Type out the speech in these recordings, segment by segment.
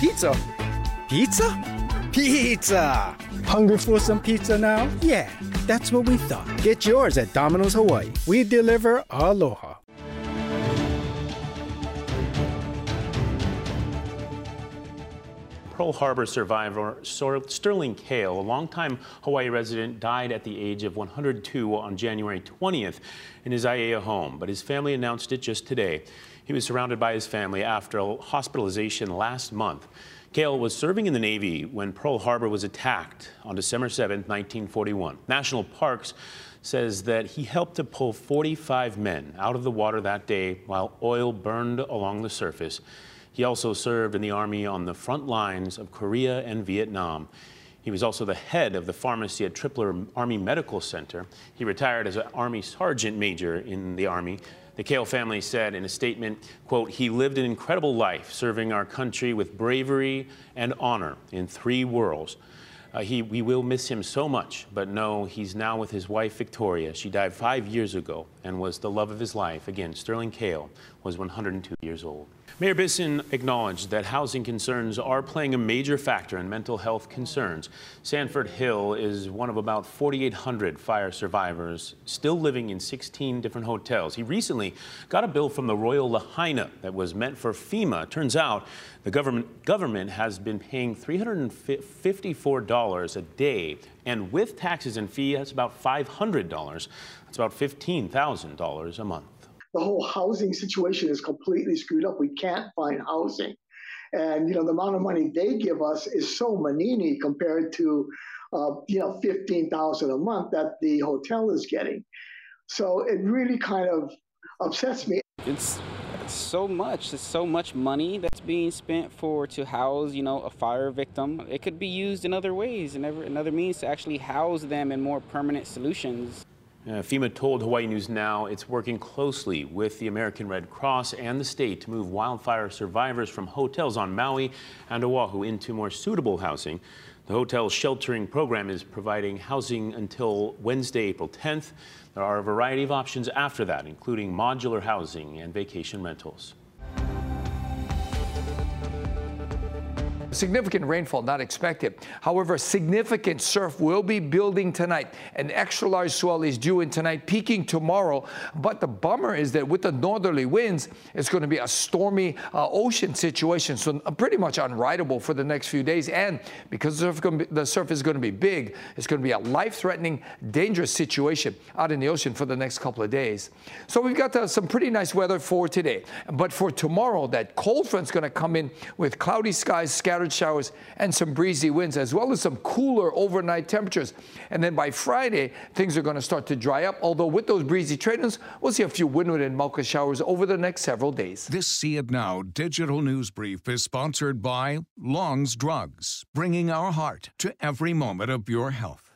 Pizza. Pizza? Pizza! Hungry for some pizza now? Yeah, that's what we thought. Get yours at Domino's Hawaii. We deliver aloha. Pearl Harbor survivor Sterling Cale, a longtime Hawaii resident, died at the age of 102 on January 20th in his Aiea home, but his family announced it just today. He was surrounded by his family after hospitalization last month. Cale was serving in the Navy when Pearl Harbor was attacked on December 7, 1941. National Parks says that he helped to pull 45 men out of the water that day while oil burned along the surface. He also served in the Army on the front lines of Korea and Vietnam. He was also the head of the pharmacy at Tripler Army Medical Center. He retired as an Army Sergeant Major in the Army. The Cale family said in a statement, quote, he lived an incredible life serving our country with bravery and honor in three worlds. Uh, he, we will miss him so much, but no, he's now with his wife, Victoria. She died five years ago and was the love of his life. Again, Sterling Cale was 102 years old. Mayor Bissen acknowledged that housing concerns are playing a major factor in mental health concerns. Sanford Hill is one of about 4,800 fire survivors still living in 16 different hotels. He recently got a bill from the Royal Lahaina that was meant for FEMA. Turns out the government, government has been paying $354 a day, and with taxes and fees, that's about $500. That's about $15,000 a month the whole housing situation is completely screwed up. We can't find housing. And, you know, the amount of money they give us is so manini compared to, uh, you know, 15000 a month that the hotel is getting. So it really kind of upsets me. It's so much. It's so much money that's being spent for to house, you know, a fire victim. It could be used in other ways and in other means to actually house them in more permanent solutions. Uh, FEMA told Hawaii News Now it's working closely with the American Red Cross and the state to move wildfire survivors from hotels on Maui and Oahu into more suitable housing. The hotel sheltering program is providing housing until Wednesday, April 10th. There are a variety of options after that, including modular housing and vacation rentals. Significant rainfall not expected. However, significant surf will be building tonight. An extra large swell is due in tonight, peaking tomorrow. But the bummer is that with the northerly winds, it's going to be a stormy uh, ocean situation, so uh, pretty much unrideable for the next few days. And because the surf, be, the surf is going to be big, it's going to be a life-threatening, dangerous situation out in the ocean for the next couple of days. So we've got uh, some pretty nice weather for today. But for tomorrow, that cold front's going to come in with cloudy skies, scattered scattered showers and some breezy winds, as well as some cooler overnight temperatures. And then by Friday, things are going to start to dry up, although with those breezy trade-ins, we'll see a few windward and Mauka showers over the next several days. This See It Now digital news brief is sponsored by Long's Drugs, bringing our heart to every moment of your health.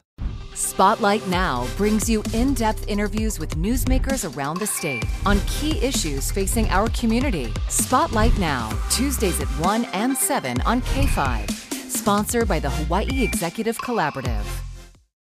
Spotlight Now brings you in depth interviews with newsmakers around the state on key issues facing our community. Spotlight Now, Tuesdays at 1 and 7 on K5. Sponsored by the Hawaii Executive Collaborative.